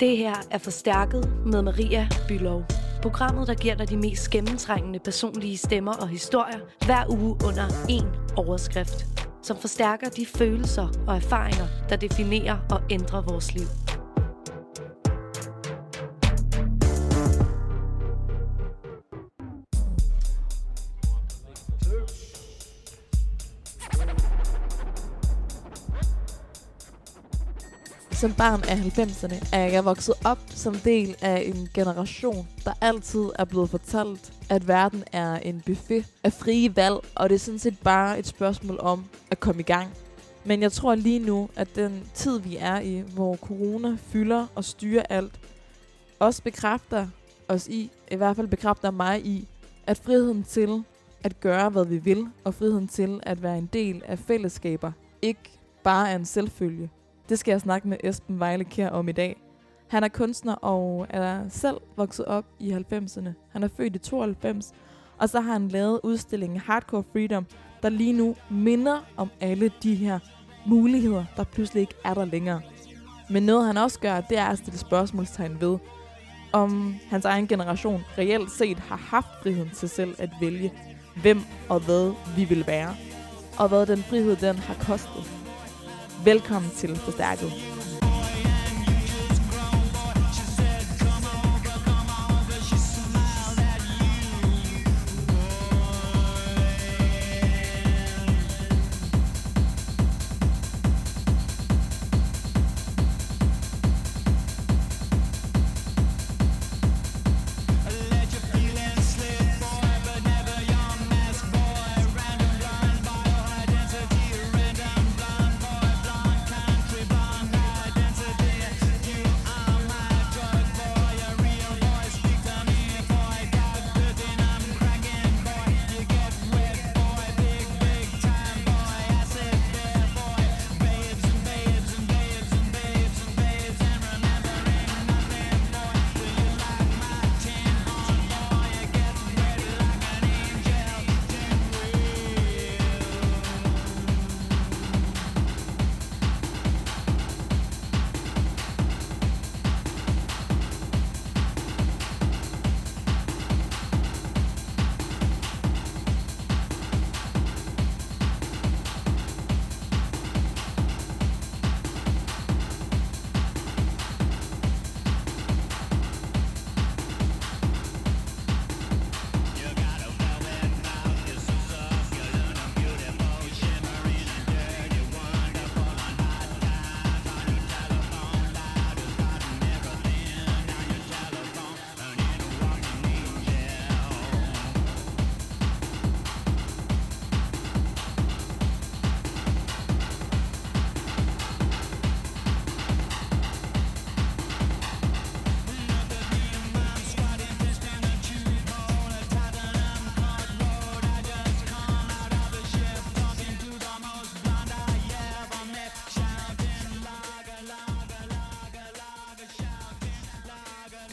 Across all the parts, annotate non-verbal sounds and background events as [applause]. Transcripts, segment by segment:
Det her er Forstærket med Maria Bylov. Programmet, der giver dig de mest gennemtrængende personlige stemmer og historier hver uge under én overskrift. Som forstærker de følelser og erfaringer, der definerer og ændrer vores liv. Som barn af 90'erne er jeg vokset op som del af en generation, der altid er blevet fortalt, at verden er en buffet af frie valg, og det er sådan set bare et spørgsmål om at komme i gang. Men jeg tror lige nu, at den tid, vi er i, hvor corona fylder og styrer alt, også bekræfter os i, i hvert fald bekræfter mig i, at friheden til at gøre, hvad vi vil, og friheden til at være en del af fællesskaber, ikke bare er en selvfølge. Det skal jeg snakke med Esben Vejle Kjær om i dag. Han er kunstner og er selv vokset op i 90'erne. Han er født i 92, og så har han lavet udstillingen Hardcore Freedom, der lige nu minder om alle de her muligheder, der pludselig ikke er der længere. Men noget han også gør, det er at stille spørgsmålstegn ved, om hans egen generation reelt set har haft friheden til selv at vælge, hvem og hvad vi vil være, og hvad den frihed den har kostet. Velkommen til Forstærket.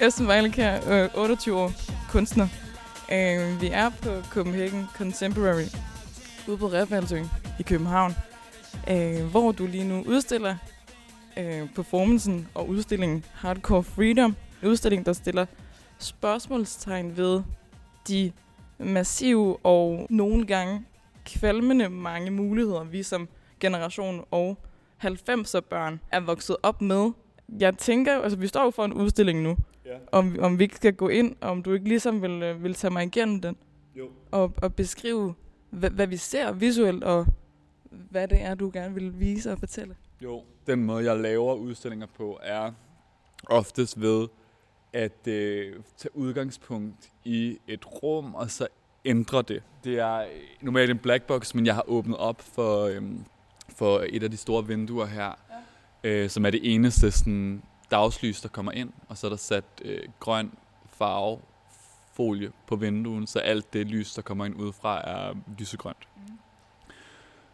Esben Vejlekær, øh, 28 år, kunstner. Øh, vi er på Copenhagen Contemporary, ude på Refaldsøen i København, øh, hvor du lige nu udstiller øh, performancen og udstillingen Hardcore Freedom. En udstilling, der stiller spørgsmålstegn ved de massive og nogle gange kvalmende mange muligheder, vi som generation og 90'er børn er vokset op med. Jeg tænker, altså vi står jo for en udstilling nu, Ja. om, om vi ikke skal gå ind, og om du ikke ligesom vil, øh, vil tage mig igennem den, Jo. og, og beskrive, hvad, hvad vi ser visuelt, og hvad det er, du gerne vil vise og fortælle. Jo. Den måde, jeg laver udstillinger på, er oftest ved at øh, tage udgangspunkt i et rum, og så ændre det. Det er øh, normalt en black box, men jeg har åbnet op for, øhm, for et af de store vinduer her, ja. øh, som er det eneste sådan, dagslys, der kommer ind, og så er der sat øh, grøn farve folie på vinduet, så alt det lys, der kommer ind udefra, er lysegrønt. Mm.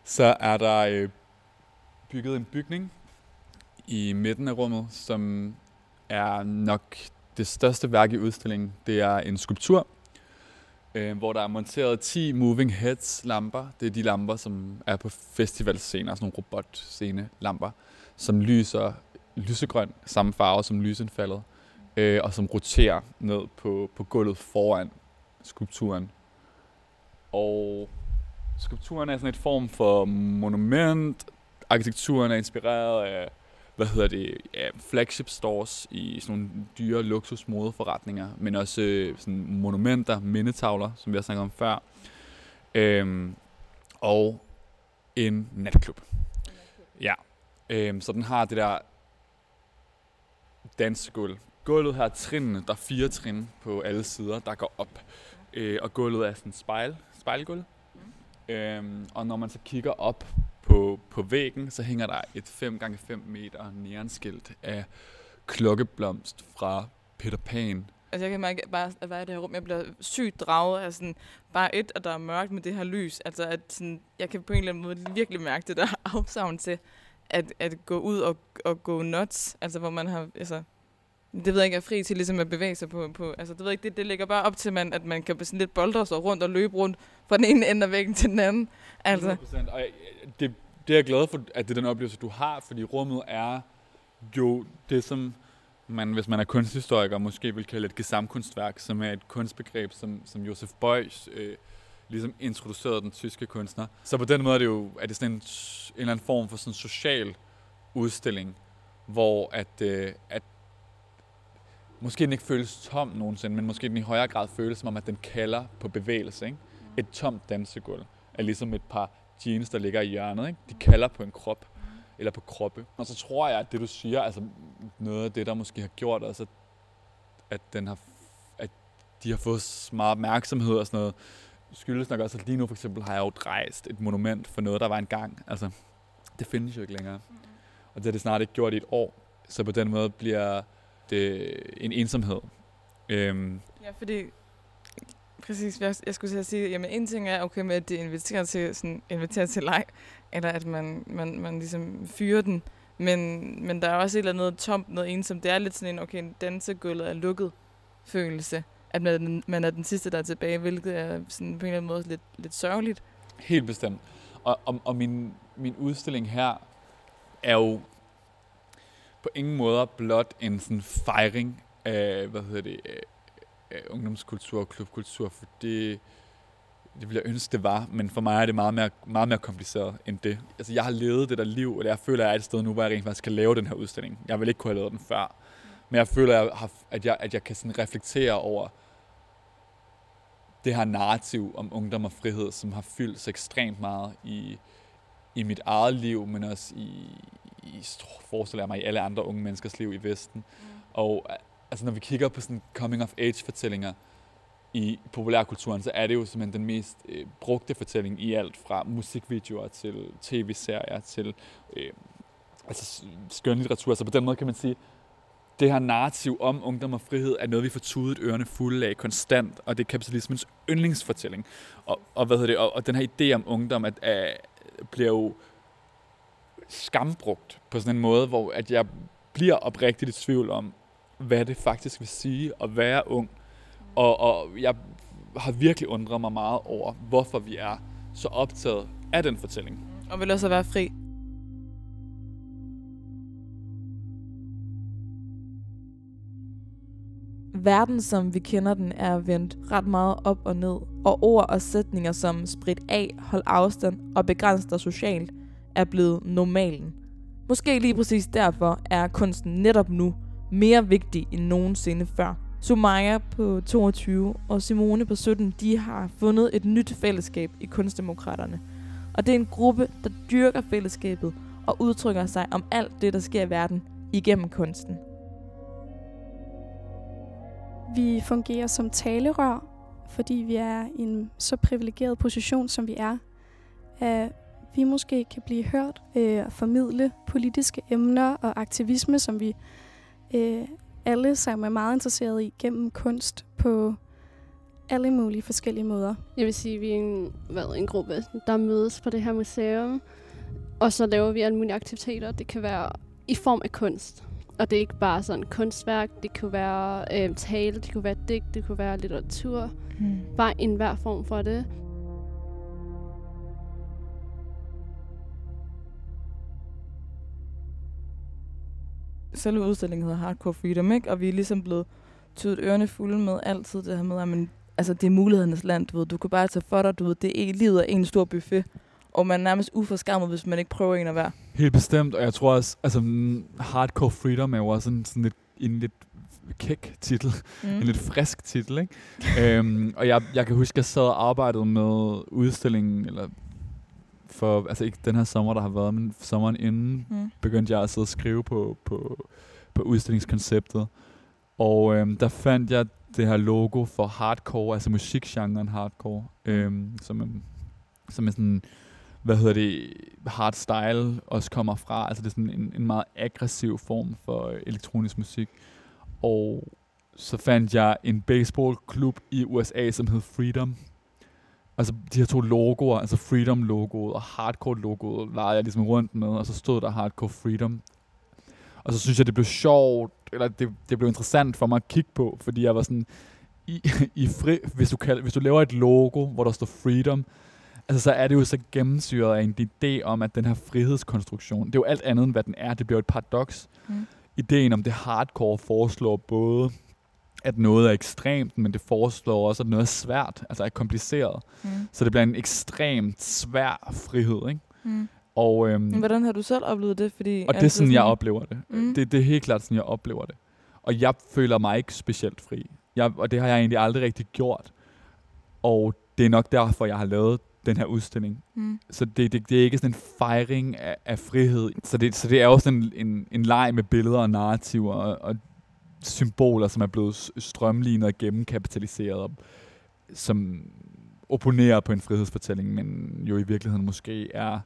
Så er der øh, bygget en bygning i midten af rummet, som er nok det største værk i udstillingen. Det er en skulptur, øh, hvor der er monteret 10 moving heads lamper. Det er de lamper, som er på festivalscener, sådan nogle robotscene lamper, som lyser lysegrøn, samme farve som lysindfaldet, øh, og som roterer ned på, på gulvet foran skulpturen. Og skulpturen er sådan et form for monument. Arkitekturen er inspireret af hvad hedder det, ja, flagship stores i sådan nogle dyre luksusmodeforretninger, men også øh, sådan monumenter, mindetavler, som vi har snakket om før. Øhm, og en natklub. Ja. Øhm, så den har det der dansegulv. Gulvet har trinene, der er fire trin på alle sider, der går op. Øh, og gulvet er sådan spejl, spejlgulv. Mm. Øhm, og når man så kigger op på, på væggen, så hænger der et 5x5 meter neonskilt af klokkeblomst fra Peter Pan. Altså jeg kan mærke bare at være i det her rum, jeg bliver sygt draget af sådan, bare et, at der er mørkt med det her lys. Altså at sådan, jeg kan på en eller anden måde virkelig mærke det der [laughs] afsavn til at, at gå ud og, og gå nuts. Altså hvor man har, altså, det ved jeg ikke, er fri til ligesom at bevæge sig på, på altså det ved jeg ikke, det, det ligger bare op til, man, at man kan sådan lidt boldre sig rundt og løbe rundt fra den ene ende af væggen til den anden. Altså. 100%. Og øh, det, det er jeg glad for, at det er den oplevelse, du har, fordi rummet er jo det, som man, hvis man er kunsthistoriker, måske vil kalde et gesamtkunstværk, som er et kunstbegreb, som, som Josef Beuys øh, ligesom introducerede den tyske kunstner. Så på den måde er det jo er det sådan en, en eller anden form for sådan en social udstilling, hvor at, øh, at måske den ikke føles tom nogensinde, men måske den i højere grad føles som om, at den kalder på bevægelse. Ikke? Et tomt dansegulv er ligesom et par jeans, der ligger i hjørnet. Ikke? De kalder på en krop, eller på kroppe. Og så tror jeg, at det du siger, altså noget af det, der måske har gjort, altså, at, den har, at de har fået meget opmærksomhed og sådan noget, skyldes nok også, at lige nu for eksempel har jeg jo rejst et monument for noget, der var engang. Altså, det findes jo ikke længere. Og det har det snart ikke gjort i et år. Så på den måde bliver det en ensomhed. Øhm. Ja, fordi præcis, jeg, skulle sige, jamen en ting er okay med, at det inviterer til, sådan, inviterer til leg, eller at man, man, man ligesom fyrer den, men, men der er også et eller andet tomt, noget ensomt. Det er lidt sådan en, okay, dansegulvet er lukket følelse, at man, man er den sidste, der er tilbage, hvilket er sådan på en eller anden måde lidt, lidt sørgeligt. Helt bestemt. Og, og, og min, min udstilling her er jo på ingen måde blot en sådan fejring af, hvad hedder det, af ungdomskultur og klubkultur, for det, det ville jeg ønske, det var, men for mig er det meget mere, meget mere kompliceret end det. Altså, jeg har levet det der liv, og jeg føler, at jeg er et sted nu, hvor jeg rent faktisk kan lave den her udstilling. Jeg ville ikke kunne have lavet den før. Men jeg føler, at jeg, har, at jeg, at jeg kan sådan reflektere over det her narrativ om ungdom og frihed, som har fyldt så ekstremt meget i, i mit eget liv, men også i, i forestiller jeg mig, i alle andre unge menneskers liv i Vesten. Mm. Og altså, når vi kigger på sådan coming-of-age-fortællinger, i populærkulturen, så er det jo simpelthen den mest øh, brugte fortælling i alt fra musikvideoer til tv-serier til øh, altså skønlitteratur. Så på den måde kan man sige, det her narrativ om ungdom og frihed er noget, vi får tudet ørerne fulde af konstant, og det er kapitalismens yndlingsfortælling. Og, og, hvad hedder det, og, og den her idé om ungdom at, at, bliver jo skambrugt på sådan en måde, hvor at jeg bliver oprigtigt i tvivl om, hvad det faktisk vil sige at være ung. Og, og jeg har virkelig undret mig meget over, hvorfor vi er så optaget af den fortælling. Og vil også være fri. Verden, som vi kender den, er vendt ret meget op og ned, og ord og sætninger som sprit af, hold afstand og begræns dig socialt, er blevet normalen. Måske lige præcis derfor er kunsten netop nu mere vigtig end nogensinde før. Sumaya på 22 og Simone på 17, de har fundet et nyt fællesskab i Kunstdemokraterne. Og det er en gruppe, der dyrker fællesskabet og udtrykker sig om alt det, der sker i verden igennem kunsten. Vi fungerer som talerør, fordi vi er i en så privilegeret position, som vi er. At vi måske kan blive hørt øh, og formidle politiske emner og aktivisme, som vi øh, alle sammen er meget interesserede i gennem kunst på alle mulige forskellige måder. Jeg vil sige, at vi er en, hvad, en gruppe, der mødes på det her museum, og så laver vi alle mulige aktiviteter. Det kan være i form af kunst. Og det er ikke bare sådan kunstværk, det kunne være øh, tale, det kunne være digt, det kunne være litteratur. Hmm. Bare en hver form for det. selve udstillingen hedder Hardcore Freedom, ikke? Og vi er ligesom blevet tydet ørerne fulde med altid det her med, at man, altså, det er mulighedernes land, du ved. Du kan bare tage for dig, du ved, det er livet af en stor buffet. Og man er nærmest uforskammet, hvis man ikke prøver en at være. Helt bestemt, og jeg tror også, altså mm, Hardcore Freedom er jo også sådan, sådan lidt, en lidt kæk titel, mm. en lidt frisk titel, ikke? [laughs] øhm, og jeg, jeg kan huske, at jeg sad og arbejdede med udstillingen, eller for, altså ikke den her sommer, der har været, men sommeren inden, mm. begyndte jeg at sidde og skrive på, på, på udstillingskonceptet. Og øhm, der fandt jeg det her logo for hardcore, altså musikgenren hardcore, mm. øhm, som, som er sådan, hvad hedder det, hardstyle også kommer fra. Altså det er sådan en, en meget aggressiv form for øh, elektronisk musik. Og så fandt jeg en baseballklub i USA, som hed Freedom. Altså de her to logoer, altså Freedom-logoet og Hardcore-logoet, legede jeg ligesom rundt med, og så stod der Hardcore Freedom. Og så synes jeg, det blev sjovt, eller det, det blev interessant for mig at kigge på, fordi jeg var sådan, i, i fri, hvis, du kan, hvis du laver et logo, hvor der står Freedom, altså så er det jo så gennemsyret af en idé om, at den her frihedskonstruktion, det er jo alt andet end, hvad den er. Det bliver jo et paradoks. Mm ideen om det hardcore foreslår både, at noget er ekstremt, men det foreslår også, at noget er svært, altså er kompliceret. Mm. Så det bliver en ekstremt svær frihed, ikke? Mm. Og, øhm, Hvordan har du selv oplevet det? Fordi, og det er sådan, jeg oplever det. Mm. det. Det er helt klart sådan, jeg oplever det. Og jeg føler mig ikke specielt fri. Jeg, og det har jeg egentlig aldrig rigtig gjort. Og det er nok derfor, jeg har lavet den her udstilling. Mm. Så det, det, det er ikke sådan en fejring af, af frihed. Så det, så det er også sådan en, en, en leg med billeder og narrativer og, og symboler, som er blevet strømlignet og gennemkapitaliseret, og, som opponerer på en frihedsfortælling, men jo i virkeligheden måske er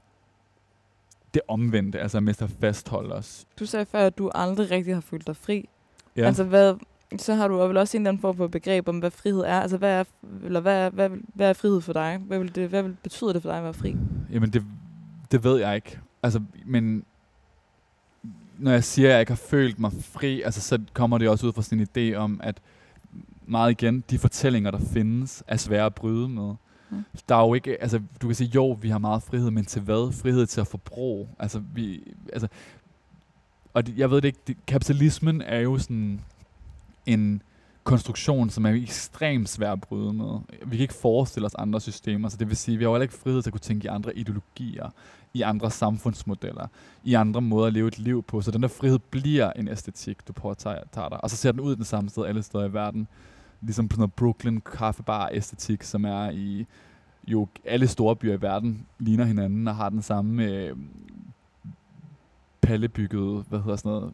det omvendte, altså mest at fastholde os. Du sagde før, at du aldrig rigtig har følt dig fri. Ja. Altså, hvad, så har du vel også en eller anden form for begreb om, hvad frihed er. Altså, hvad er, eller hvad, hvad, hvad er frihed for dig? Hvad, vil det, hvad vil, betyder det for dig at være fri? Jamen, det, det ved jeg ikke. Altså, men når jeg siger, at jeg ikke har følt mig fri, altså, så kommer det også ud fra sådan en idé om, at meget igen, de fortællinger, der findes, er svære at bryde med. Mm. Der er jo ikke, altså, du kan sige, jo, vi har meget frihed, men til hvad? Frihed til at forbruge. Altså, vi, altså, og det, jeg ved det ikke, det, kapitalismen er jo sådan, en konstruktion, som er ekstremt svær at bryde med. Vi kan ikke forestille os andre systemer, så det vil sige, at vi har heller ikke frihed til at kunne tænke i andre ideologier, i andre samfundsmodeller, i andre måder at leve et liv på. Så den der frihed bliver en æstetik, du påtager dig. Og så ser den ud den samme sted alle steder i verden. Ligesom på sådan noget Brooklyn kaffebar æstetik, som er i jo alle store byer i verden ligner hinanden og har den samme øh, pallebyggede, hvad hedder sådan noget,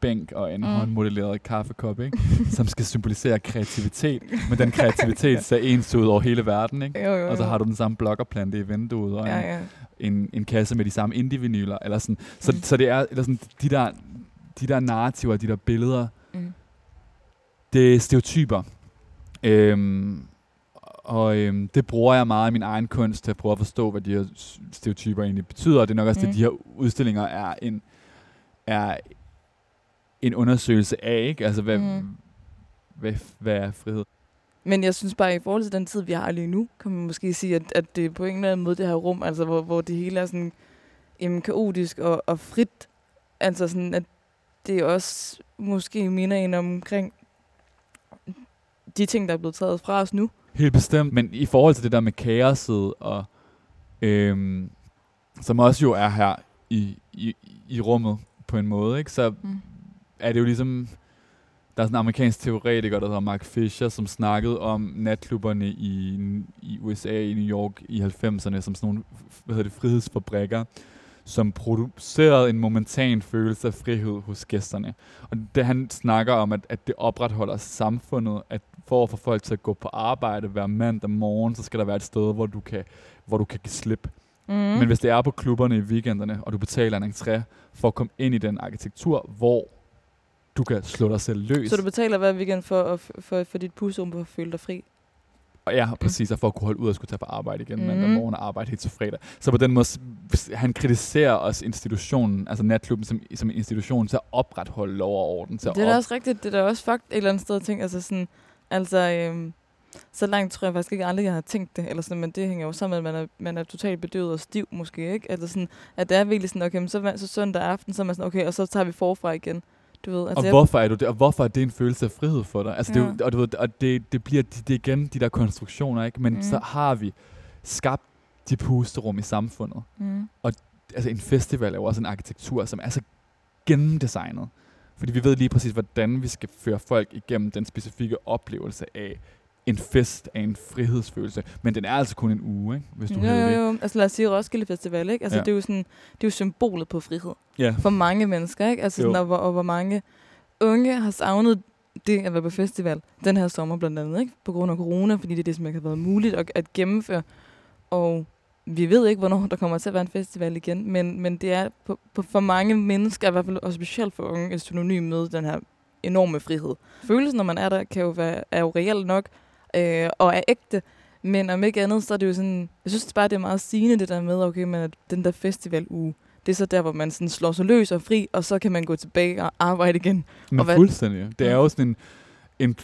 bænk og en mm. håndmodelleret kaffekop, ikke? som skal symbolisere kreativitet. Men den kreativitet ser ens ud over hele verden. Ikke? Jo, jo, jo. Og så har du den samme blokkerplante i vinduet, og ja, ja. En, en, en kasse med de samme indie-vinyler. Eller sådan. Så, mm. så det er eller sådan, de, der, de der narrativer, de der billeder, mm. det er stereotyper. Øhm, og øhm, det bruger jeg meget i min egen kunst til at prøve at forstå, hvad de her stereotyper egentlig betyder. Og det er nok også mm. det, de her udstillinger er en, er en undersøgelse af, ikke? Altså, hvad, mm. hvad, hvad er frihed? Men jeg synes bare, i forhold til den tid, vi har lige nu, kan man måske sige, at, at det er på en eller anden måde det her rum, altså hvor, hvor det hele er sådan jamen, kaotisk og, og frit. Altså sådan, at det også måske minder en omkring de ting, der er blevet taget fra os nu. Helt bestemt, men i forhold til det der med kaoset, og, øhm, som også jo er her i, i, i rummet på en måde, ikke? så mm er det jo ligesom... Der er sådan en amerikansk teoretiker, der hedder Mark Fisher, som snakkede om natklubberne i, i USA, i New York i 90'erne, som sådan nogle hvad hedder det, frihedsfabrikker, som producerede en momentan følelse af frihed hos gæsterne. Og det han snakker om, at, at det opretholder samfundet, at for at få folk til at gå på arbejde hver mandag morgen, så skal der være et sted, hvor du kan, hvor du kan give slip. Mm. Men hvis det er på klubberne i weekenderne, og du betaler en entré for at komme ind i den arkitektur, hvor du kan slå dig selv løs. Så du betaler hver weekend for, for, for, for dit pusrum på at føle dig fri? Og ja, præcis, og for at kunne holde ud og skulle tage på arbejde igen mm. mandag morgen og arbejde helt til fredag. Så på den måde, han kritiserer også institutionen, altså natklubben som, som en institution, til at opretholde lov og orden. Til det er da også rigtigt, det er da også fucked et eller andet sted at tænke, altså sådan, altså, øhm, så langt tror jeg faktisk ikke aldrig, jeg har tænkt det, eller sådan, men det hænger jo sammen med, at man er, man er totalt bedøvet og stiv måske, ikke? Altså sådan, at det er virkelig sådan, okay, så, så søndag aften, så er man sådan, okay, og så tager vi forfra igen. Du ved, Altså, og hvorfor er du det? Og hvorfor er det en følelse af frihed for dig? Altså, det, Ja. og du ved, og det, det bliver det, det igen de der konstruktioner, ikke? Men mm. så har vi skabt de pusterum i samfundet. Mm. Altså en festival er jo også en arkitektur, som er så gennemdesignet. Fordi vi ved lige præcis, hvordan vi skal føre folk igennem den specifikke oplevelse af en fest, af en frihedsfølelse. Men den er altså kun en uge, ikke? hvis du Jo, hører jo, det. jo. Altså lad os sige Roskilde Festival, ikke? Altså ja. det er jo sådan, det er jo symbolet på frihed. Ja. For mange mennesker, ikke? Altså Jo. sådan, og, hvor, og hvor mange unge har savnet det at være på festival den her sommer blandt andet, ikke? På grund af corona, fordi det er det, som ikke har været muligt at, at gennemføre. Og vi ved ikke, hvornår der kommer til at være en festival igen, men, men det er på, på for mange mennesker, i hvert fald og specielt for unge, et synonym med den her enorme frihed. Følelsen, når man er der, kan jo være, er jo reelt nok, øh, og er ægte, men om ikke andet, så er det jo sådan, jeg synes bare, det er meget sigende det der med, okay, men at den der festivaluge, det er så der, hvor man sådan slår sig løs og fri, og så kan man gå tilbage og arbejde igen. Men Og hvad- fuldstændig. Det er jo sådan en, en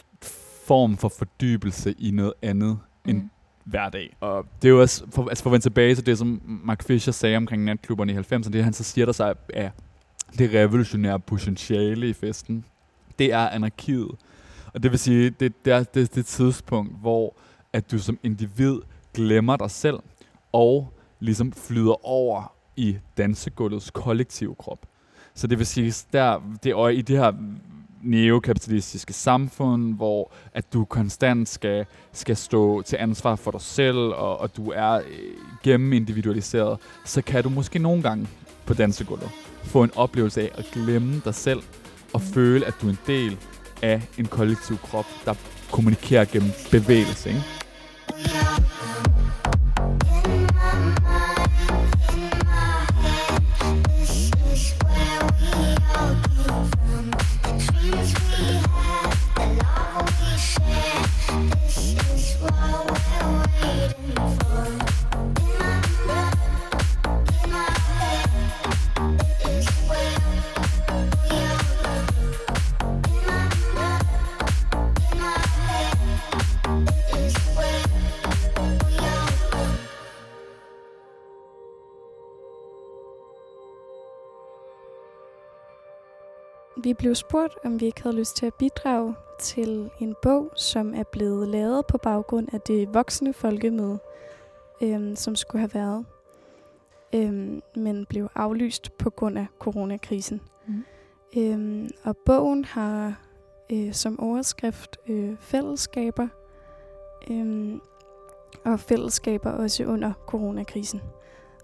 form for fordybelse i noget andet end Mm. hverdag. Og det er jo også, for, altså for at vende tilbage til det, som Mark Fisher sagde omkring natklubberne i 90'erne, det han så siger der sig er det revolutionære potentiale i festen. Det er anarkiet. Og det vil sige, det, det er det, det tidspunkt, hvor at du som individ glemmer dig selv, og ligesom flyder over i dansegulvets kollektive krop. Så det vil sige, der, det er i det her neokapitalistiske samfund, hvor at du konstant skal, skal stå til ansvar for dig selv, og, og du er øh, gennemindividualiseret, så kan du måske nogle gange på dansegulvet få en oplevelse af at glemme dig selv, og føle, at du er en del af en kollektiv krop, der kommunikerer gennem bevægelse. Ikke? Vi blev spurgt, om vi ikke havde lyst til at bidrage til en bog, som er blevet lavet på baggrund af det voksne folkemøde, øhm, som skulle have været, øhm, men blev aflyst på grund af coronakrisen. Mm. Øhm, og bogen har øh, som overskrift øh, fællesskaber, øhm, og fællesskaber også under coronakrisen.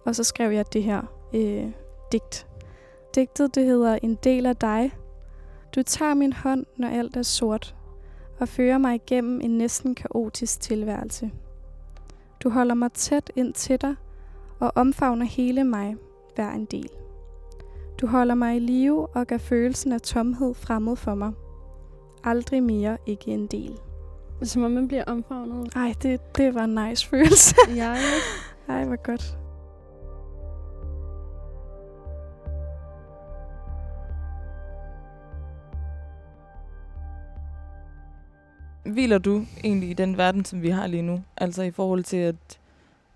Og så skrev jeg det her øh, digt. Digtet det hedder En del af dig. Du tager min hånd, når alt er sort, og fører mig igennem en næsten kaotisk tilværelse. Du holder mig tæt ind til dig og omfavner hele mig, hver en del. Du holder mig i live og gør følelsen af tomhed fremmed for mig. Aldrig mere ikke en del. Som om man bliver omfavnet. Ej, det, det var en nice følelse. Ja, ja. Ej, hvor godt. Hviler du egentlig i den verden, som vi har lige nu? Altså i forhold til, at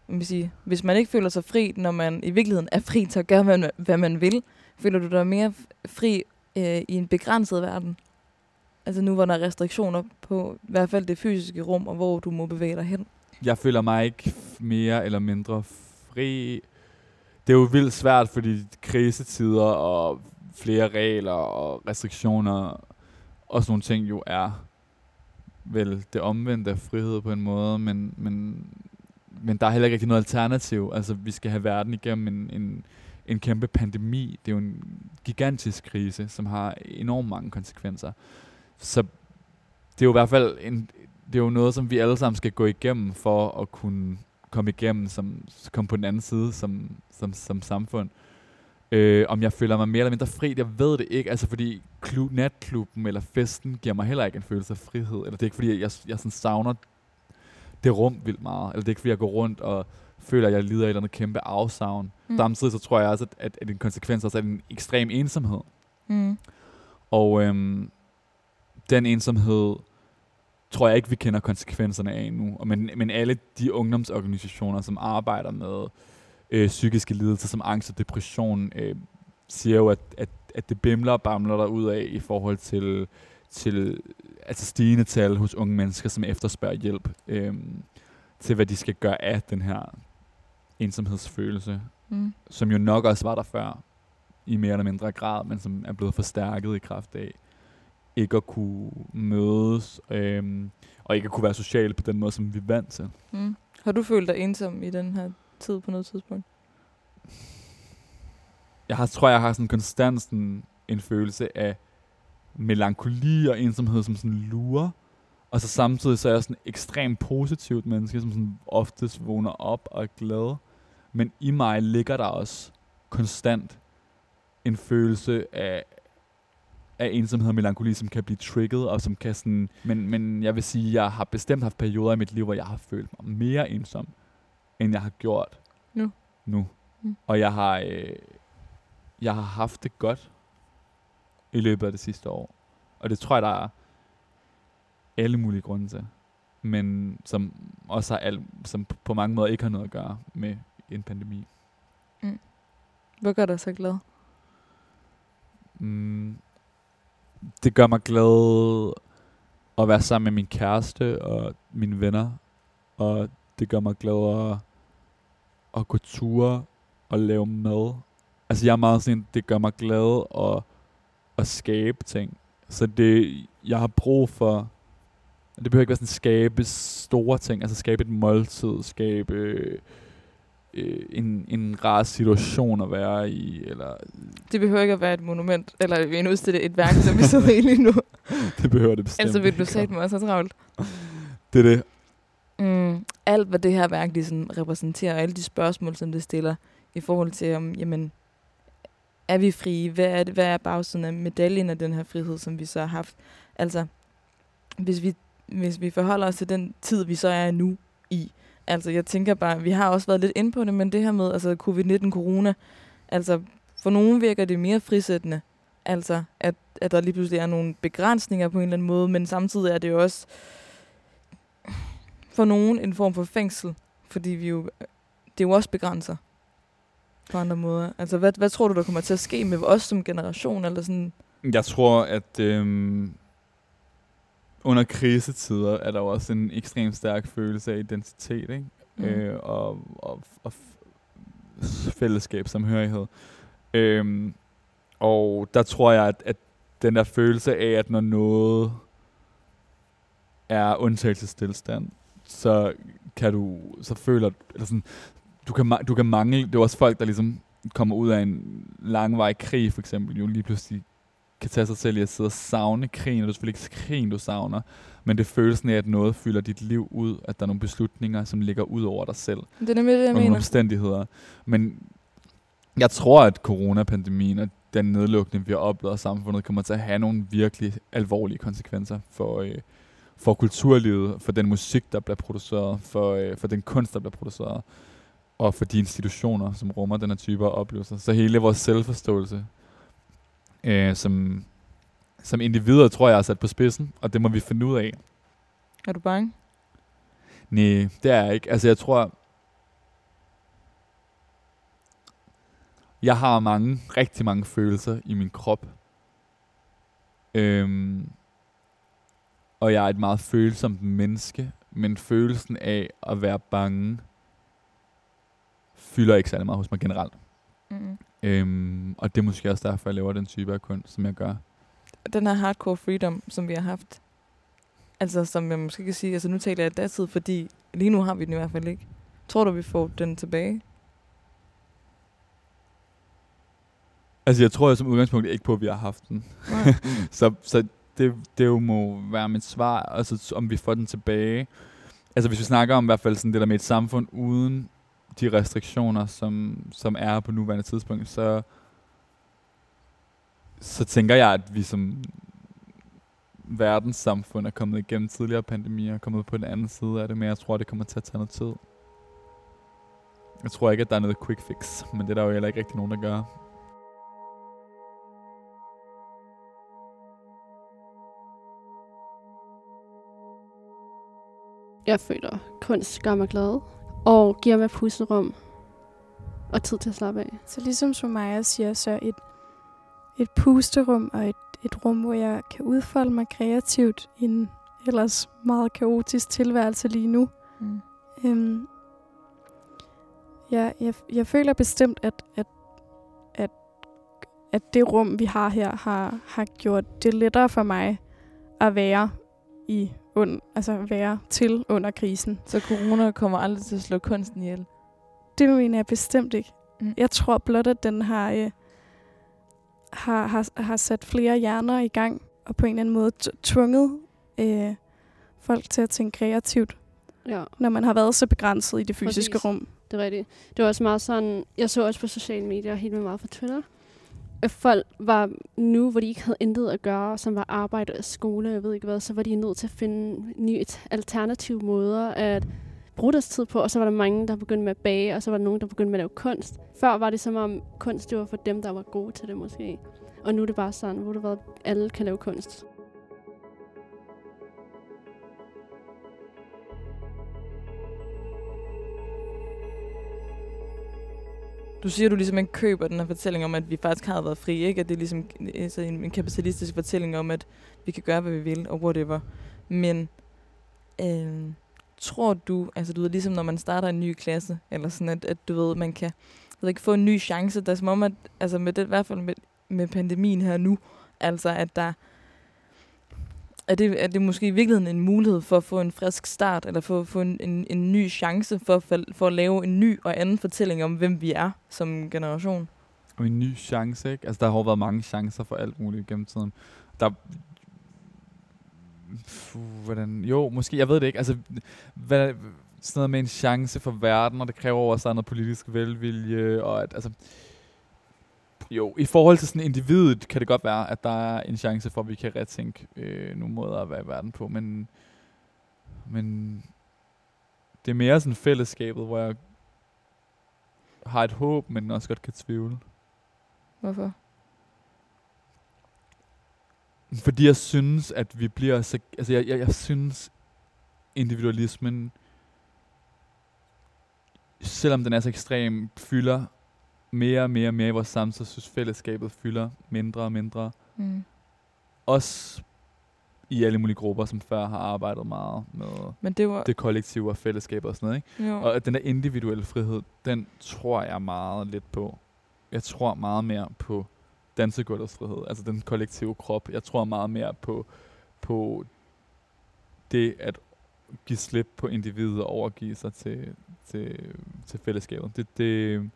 hvad man sige, hvis man ikke føler sig fri, når man i virkeligheden er fri til at gøre, hvad man, hvad man vil, føler du dig mere fri øh, i en begrænset verden? Altså nu, hvor der er restriktioner på i hvert fald det fysiske rum, og hvor du må bevæge dig hen. Jeg føler mig ikke mere eller mindre fri. Det er jo vildt svært, fordi krisetider og flere regler og restriktioner og sådan nogle ting jo er vel det omvendte af frihed på en måde, men, men, men der er heller ikke rigtig noget alternativ. Altså, vi skal have verden igennem en, en, en kæmpe pandemi. Det er jo en gigantisk krise, som har enormt mange konsekvenser. Så det er jo i hvert fald en, det er jo noget, som vi alle sammen skal gå igennem for at kunne komme igennem, som komme på den anden side som, som, som samfund. Øh, om jeg føler mig mere eller mindre fri, jeg ved det ikke. Altså fordi klub, natklubben eller festen giver mig heller ikke en følelse af frihed. Eller det er ikke fordi, jeg, jeg sådan savner det rum vildt meget. Eller det er ikke fordi, jeg går rundt og føler, at jeg lider af et eller andet kæmpe afsavn. Mm. Samtidig så tror jeg også, at, at, at en konsekvens også er en ekstrem ensomhed. Mm. Og øhm, den ensomhed tror jeg ikke, vi kender konsekvenserne af nu. Og Men, men alle de ungdomsorganisationer, som arbejder med øh, psykiske lidelser som angst og depression, øh, siger jo, at, at, at det bimler og bamler der ud af i forhold til, til altså stigende tal hos unge mennesker, som efterspørger hjælp øhm, til, hvad de skal gøre af den her ensomhedsfølelse, Mm. som jo nok også var der før, i mere eller mindre grad, men som er blevet forstærket i kraft af ikke at kunne mødes, øhm, og ikke at kunne være social på den måde, som vi er vant til. Mm. Har du følt dig ensom i den her tid på noget tidspunkt? Jeg har, tror, jeg har sådan konstant sådan en følelse af melankoli og ensomhed, som sådan lurer. Og så samtidig så er jeg sådan ekstremt positivt menneske, som sådan oftest vågner op og er glad. Men i mig ligger der også konstant en følelse af, af ensomhed og melankoli, som kan blive trigget, og som kan sådan... Men, men jeg vil sige, jeg har bestemt haft perioder i mit liv, hvor jeg har følt mig mere ensom, end jeg har gjort Nu. nu. Mm. Og jeg har, øh, jeg har haft det godt i løbet af det sidste år. Og det tror jeg, der er alle mulige grunde til. Men som også har al, som på mange måder ikke har noget at gøre med en pandemi. Hvad gør dig så glad? Mm, det gør mig glad at være sammen med min kæreste og mine venner. Og det gør mig glad at, at gå ture og lave mad. Altså jeg er meget sådan, det gør mig glad at, at skabe ting. Så det, jeg har brug for, det behøver ikke være sådan skabe store ting, altså skabe et måltid, skabe øh, en, en rar situation at være i, eller Det behøver ikke at være et monument, eller en udstilling, et værk, som vi sidder i lige nu. [laughs] det behøver det bestemt Ellers vil du sagt mig også travlt. Det er det. Mm, alt, hvad det her værk ligesom repræsenterer, og alle de spørgsmål, som det stiller, i forhold til, om, jamen, er vi frie? Hvad er, det, hvad er bagsiden af medaljen af den her frihed, som vi så har haft? Altså, hvis vi, hvis vi forholder os til den tid, vi så er nu i, altså, jeg tænker bare, vi har også været lidt inde på det, men det her med, altså, covid-19, corona, altså, for nogen virker det mere frisættende, altså, at, at der lige pludselig er nogle begrænsninger på en eller anden måde, men samtidig er det jo også, for nogen en form for fængsel, fordi vi jo, det er jo også begrænser på andre måder. Altså, hvad, hvad tror du, der kommer til at ske med os som generation? Eller sådan? Jeg tror, at øhm, under krisetider er der jo også en ekstremt stærk følelse af identitet, ikke? Mm. Øh, og, og, og fællesskab, samhørighed. Øhm, og der tror jeg, at, at den der følelse af, at når noget er undtagelsestilstand, så kan du, så føler eller sådan, du kan, du kan mangle, det er også folk, der ligesom kommer ud af en langvarig krig, for eksempel, jo lige pludselig kan tage sig selv i at sidde og savne krigen, og det er selvfølgelig ikke krigen, du savner, men det er følelsen af, at noget fylder dit liv ud, at der er nogle beslutninger, som ligger ud over dig selv, Det er nemlig det, jeg nogle mener. omstændigheder. Men jeg tror, at coronapandemien og den nedlukning, vi har oplevet af samfundet, kommer til at have nogle virkelig alvorlige konsekvenser for, øh, for kulturlivet, for den musik, der bliver produceret, for, øh, for den kunst, der bliver produceret, og for de institutioner, som rummer den her type af oplevelser. Så hele vores selvforståelse øh, som, som individer, tror jeg, er sat på spidsen, og det må vi finde ud af. Er du bange? Nej, det er jeg ikke. Altså, jeg tror... Jeg har mange, rigtig mange følelser i min krop. Øhm, og jeg er et meget følsomt menneske, men følelsen af at være bange fylder ikke særlig meget hos mig generelt. Mm. Øhm, og det er måske også derfor, jeg laver den type af kunst, som jeg gør. Den her hardcore freedom, som vi har haft, altså som jeg måske kan sige, altså nu taler jeg datid, fordi lige nu har vi den i hvert fald ikke. Tror du, vi får den tilbage? Altså, jeg tror jeg som udgangspunkt ikke på, at vi har haft den. [laughs] Så så det, det jo må være mit svar, altså om vi får den tilbage. Altså hvis vi snakker om i hvert fald sådan det der med et samfund uden de restriktioner, som, som er på nuværende tidspunkt, så, så tænker jeg, at vi som verdenssamfund er kommet igennem tidligere pandemier, og kommet på den anden side af det, men jeg tror, det kommer til at tage noget tid. Jeg tror ikke, at der er noget quick fix, men det er der jo heller ikke rigtig nogen, der gør. Jeg føler, kunst gør mig glad og giver mig pusterum og tid til at slappe af. Så ligesom Sumaya siger, så et, et pusterum og et, et rum, hvor jeg kan udfolde mig kreativt i en ellers meget kaotisk tilværelse lige nu. Mm. Øhm, jeg, jeg, jeg føler bestemt, at, at, at, at det rum, vi har her, har, har gjort det lettere for mig at være i und, altså være til under krisen. Så corona kommer aldrig til at slå kunsten ihjel? Det mener jeg bestemt ikke. Mm. Jeg tror blot, at den har, øh, har, har, har sat flere hjerner i gang, og på en eller anden måde tvunget øh, folk til at tænke kreativt, Ja, når man har været så begrænset i det fysiske Præcis. rum. det er rigtigt. Det var også meget sådan, jeg så også på sociale medier, helt vildt meget på Twitter, at folk var nu, hvor de ikke havde intet at gøre, som var arbejde og skole, jeg ved ikke hvad, så var de nødt til at finde nye alternative måder at bruge deres tid på, og så var der mange, der begyndte med at bage, og så var der nogen, der begyndte med at lave kunst. Før var det som om kunst, det var for dem, der var gode til det måske. Og nu er det bare sådan, hvor det var, alle kan lave kunst. Du siger, at du ligesom ikke køber den her fortælling om, at vi faktisk har været frie, ikke? At det er ligesom altså en, en kapitalistisk fortælling om, at vi kan gøre, hvad vi vil, og whatever. Men øh, tror du, altså du ved, ligesom når man starter en ny klasse, eller sådan, at, at du ved, man kan ved ikke, få en ny chance. Der er som om, at altså med det, i hvert fald med, med pandemien her nu, altså at der er det, er det måske i virkeligheden en mulighed for at få en frisk start, eller for at få en, en, en ny chance for, for, for at lave en ny og anden fortælling om, hvem vi er som generation? Og en ny chance, ikke? Altså, der har jo været mange chancer for alt muligt gennem tiden. Der... Puh, hvordan... Jo, måske, jeg ved det ikke. Altså, hvad, sådan noget med en chance for verden, og det kræver også, noget politisk velvilje, og at, altså... Jo, i forhold til sådan individet kan det godt være, at der er en chance for, at vi kan retænke øh, nogle måder at være i verden på, men, men det er mere sådan fællesskabet, hvor jeg har et håb, men også godt kan tvivle. Hvorfor? Fordi jeg synes, at vi bliver så... Altså, jeg, jeg, jeg synes, individualismen, selvom den er så ekstrem, fylder mere og mere og mere i vores så synes fællesskabet fylder mindre og mindre. Mm. Også i alle mulige grupper, som før har arbejdet meget med Men det var... det kollektive og fællesskab og sådan noget. Ikke? jo. Og at den der individuelle frihed, den tror jeg meget lidt på. Jeg tror meget mere på dansegulvets frihed, altså den kollektive krop. Jeg tror meget mere på, på det at give slip på individet og overgive sig til, til, til fællesskabet. Det, det,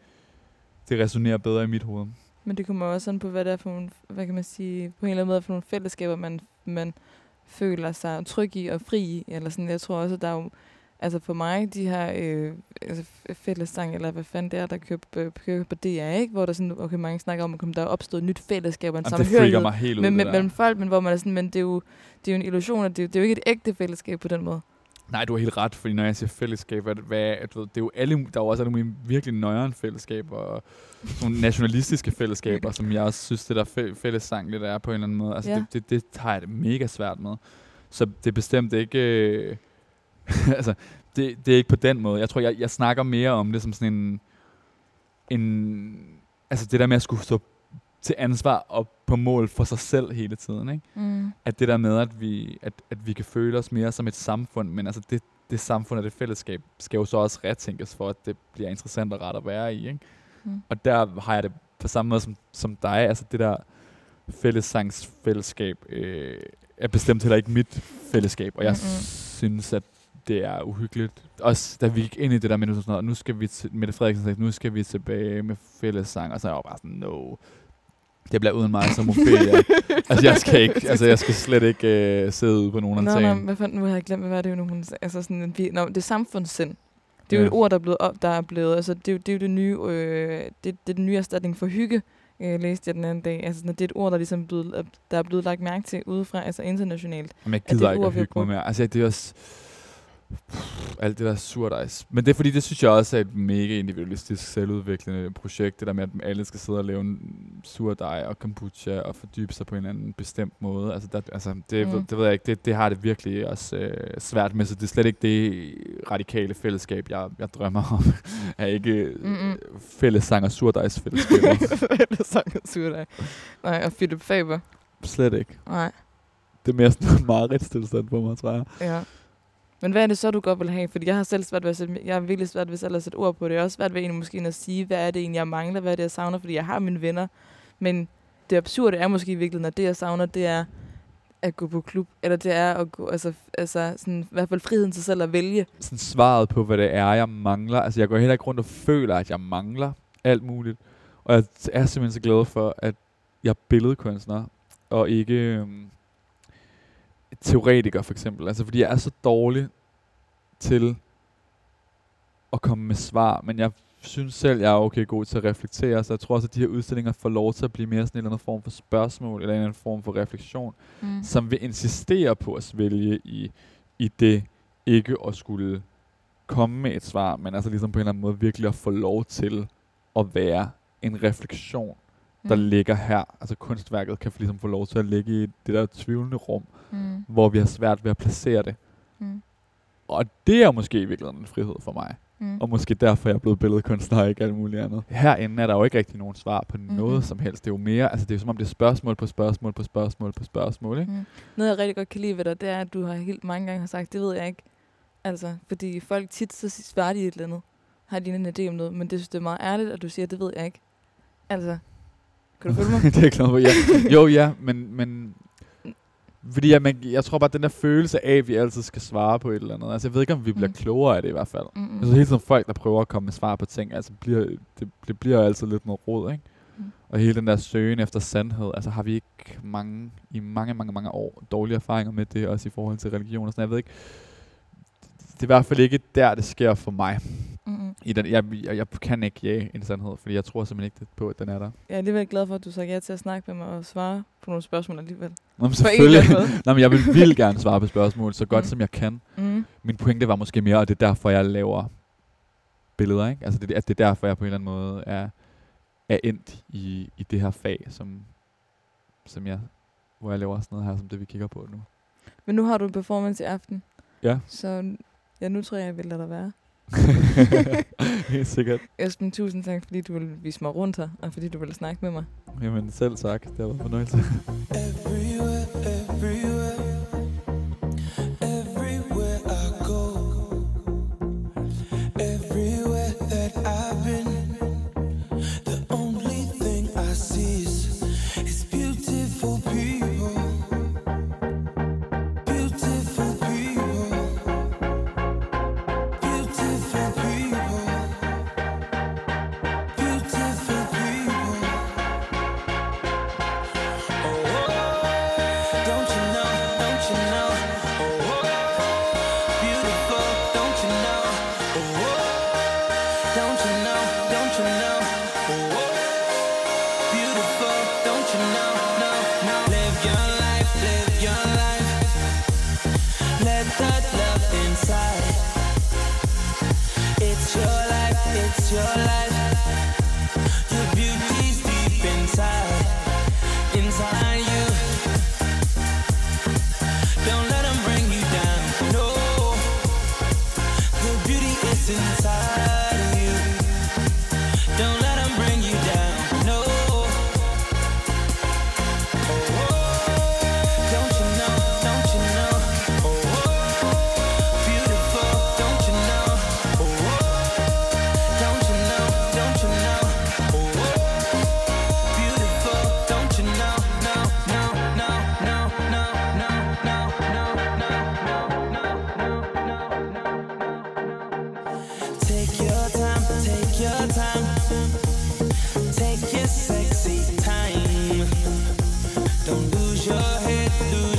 det resonerer bedre i mit hoved. Men det kommer også sådan på, hvad det er for nogle, hvad kan man sige, på en eller anden måde for nogle fællesskaber, man, man føler sig tryg i og fri i. Eller sådan. Jeg tror også, at der er jo, altså for mig, de her øh, altså fællessang, eller hvad fanden det er, der kører, på- kører på DR, ikke? hvor der sådan, okay, mange snakker om, at der er opstået et nyt fællesskab og en samhørighed mig helt ud, med, det med, der. mellem folk, men hvor man er sådan, men det er jo, det er jo en illusion, at det, det er jo ikke et ægte fællesskab på den måde. Nej, du har helt ret, fordi når jeg siger fællesskab, hvad, du ved, det er jo alle, der er jo også alle mulige virkelig nøjere fællesskaber, og nogle nationalistiske fællesskaber, som jeg også synes, det der fæ- fællessang lidt er på en eller anden måde. Altså, Ja. det, det, det har jeg det mega svært med. Så det er bestemt ikke... Øh, [laughs] altså, det, det er ikke på den måde. Jeg tror, jeg, jeg snakker mere om det som sådan en... en altså, det der med at skulle stå til ansvar og på mål for sig selv hele tiden, ikke? Mm. at det der med, at vi, at, at vi kan føle os mere som et samfund, men altså det, det samfund og det fællesskab skal jo så også retænkes for, at det bliver interessant og rart at være i. Ikke? Mm. Og der har jeg det på samme måde som, som dig, altså det der fællessangsfællesskab øh, er bestemt heller ikke mit fællesskab, og jeg Mm-mm. synes, at det er uhyggeligt. Også da vi gik ind i det der med, sådan noget, nu skal vi til, Mette Frederiksen sagde, nu skal vi tilbage med fællessang, og så er jeg jo bare sådan, no, det bliver uden mig som Ophelia. altså, jeg skal ikke, altså, jeg skal slet ikke øh, sidde ude på nogen Nå, altan. nå, hvad fanden, nu har jeg glemt, hvad var det jo nu, hun? Altså sådan, en, vi- nå, det er samfundssind. Det er jo Ja. et ord, der er blevet, op, der er blevet altså det er jo det, er jo det nye, øh, det, det er den nye erstatning for hygge, øh, læste jeg den anden dag. Altså sådan, det er et ord, der, ligesom blevet, der er blevet lagt mærke til udefra, altså internationalt. Jamen, jeg gider ikke ord, at hygge mig mere. Altså, det er også... alt det der surdejs. Men det er fordi, det synes jeg også er et mega individualistisk, selvudviklende projekt. Det der med, at alle skal sidde og lave en surdej og kombucha og fordybe sig på en eller anden bestemt måde. Altså, der, altså det, Mm. mm. det ved jeg ikke, det, det har det virkelig også øh, svært med. Så det er slet ikke det radikale fællesskab, jeg, jeg drømmer om. [laughs] er ikke Mm-mm. mm fællessang og surdejsfællesskaber. [laughs] Fællesang og surdej. Nej, og Philip Faber. slet ikke. Nej, Det er mere sådan en mareridtstilstand for mig, tror jeg. ja. Men hvad er det så, du godt vil have? Fordi jeg har selv svært ved at sætte, jeg har virkelig svært ved selv at sætte ord på det. Jeg har også svært ved egentlig måske at sige, hvad er det egentlig, jeg mangler, hvad er det, jeg savner, fordi jeg har mine venner. Men det absurde er måske i virkeligheden, at det, jeg savner, det er at gå på klub, eller det er at gå, altså, altså sådan, i hvert fald friheden til selv at vælge. sådan svaret på, hvad det er, jeg mangler. Altså, jeg går heller ikke rundt og føler, at jeg mangler alt muligt. Og jeg er simpelthen så glad for, at jeg er billedkunstner, og ikke øhm, teoretiker, for eksempel. Altså, fordi jeg er så dårlig til at komme med svar, men jeg synes selv, jeg er okay god til at reflektere, så jeg tror også, at de her udstillinger får lov til at blive mere sådan en eller anden form for spørgsmål, eller en eller anden form for refleksion, Mm. som vil insistere på at svælge i, i det ikke at skulle komme med et svar, men altså ligesom på en eller anden måde virkelig at få lov til at være en refleksion, der Mm. ligger her. Altså kunstværket kan ligesom få lov til at ligge i det der tvivlende rum, Mm. hvor vi har svært ved at placere det. Mm. Og det er måske i virkeligheden en frihed for mig. Mm. Og måske derfor jeg er blevet billedkunstner og ikke alt muligt andet. Herinde er der jo ikke rigtig nogen svar på Mhm. noget som helst. Det er jo mere, altså det er jo som om det er spørgsmål på spørgsmål på spørgsmål på spørgsmål, ikke? Mm. Noget, jeg rigtig godt kan lide ved dig, det er, at du har helt mange gange har sagt, det ved jeg ikke. Altså, fordi folk tit så svarer de et eller andet. Har de en idé om noget, men det synes det er meget ærligt, at du siger, det ved jeg ikke. Altså, kan du følge [laughs] mig? det er jeg glad for, ja. Jo, ja, men, men fordi jeg, man, jeg tror bare, at den der følelse af, at vi altid skal svare på et eller andet. Altså, jeg ved ikke, om vi bliver Mm. klogere af det i hvert fald. Mm-mm. Jeg synes hele tiden folk, der prøver at komme med svar på ting, altså bliver, det, det bliver altid lidt noget rod, ikke? Mm. Og hele den der søgen efter sandhed, altså har vi ikke mange, i mange, mange, mange år dårlige erfaringer med det, også i forhold til religion og sådan Jeg ved ikke, det er i hvert fald ikke der, det sker for mig. Mm-mm. I den, jeg, jeg, jeg kan ikke jage en sandhed, fordi jeg tror simpelthen ikke på, at den er der. Jeg er alligevel glad for, at du sagde ja til at snakke med mig og svare på nogle spørgsmål alligevel. Nå, men selvfølgelig. [laughs] Nå, men jeg vil vildt gerne svare på spørgsmål, så godt Mm. som jeg kan. Mm. Min pointe var måske mere, og det er derfor, jeg laver billeder, ikke? Altså, det, at det er derfor, jeg på en eller anden måde er, er endt i, i det her fag, som, som jeg, hvor jeg laver sådan noget her, som det vi kigger på nu. Men nu har du en performance i aften, Ja, så ja, nu tror jeg, jeg vil lade dig være. [laughs] helt sikkert. Esben, tusind tak, fordi du ville vise mig rundt her, og fordi du ville snakke med mig. Jamen selv tak, det har været fornøjelse. Everywhere, everywhere sexy time. Don't lose your head, lose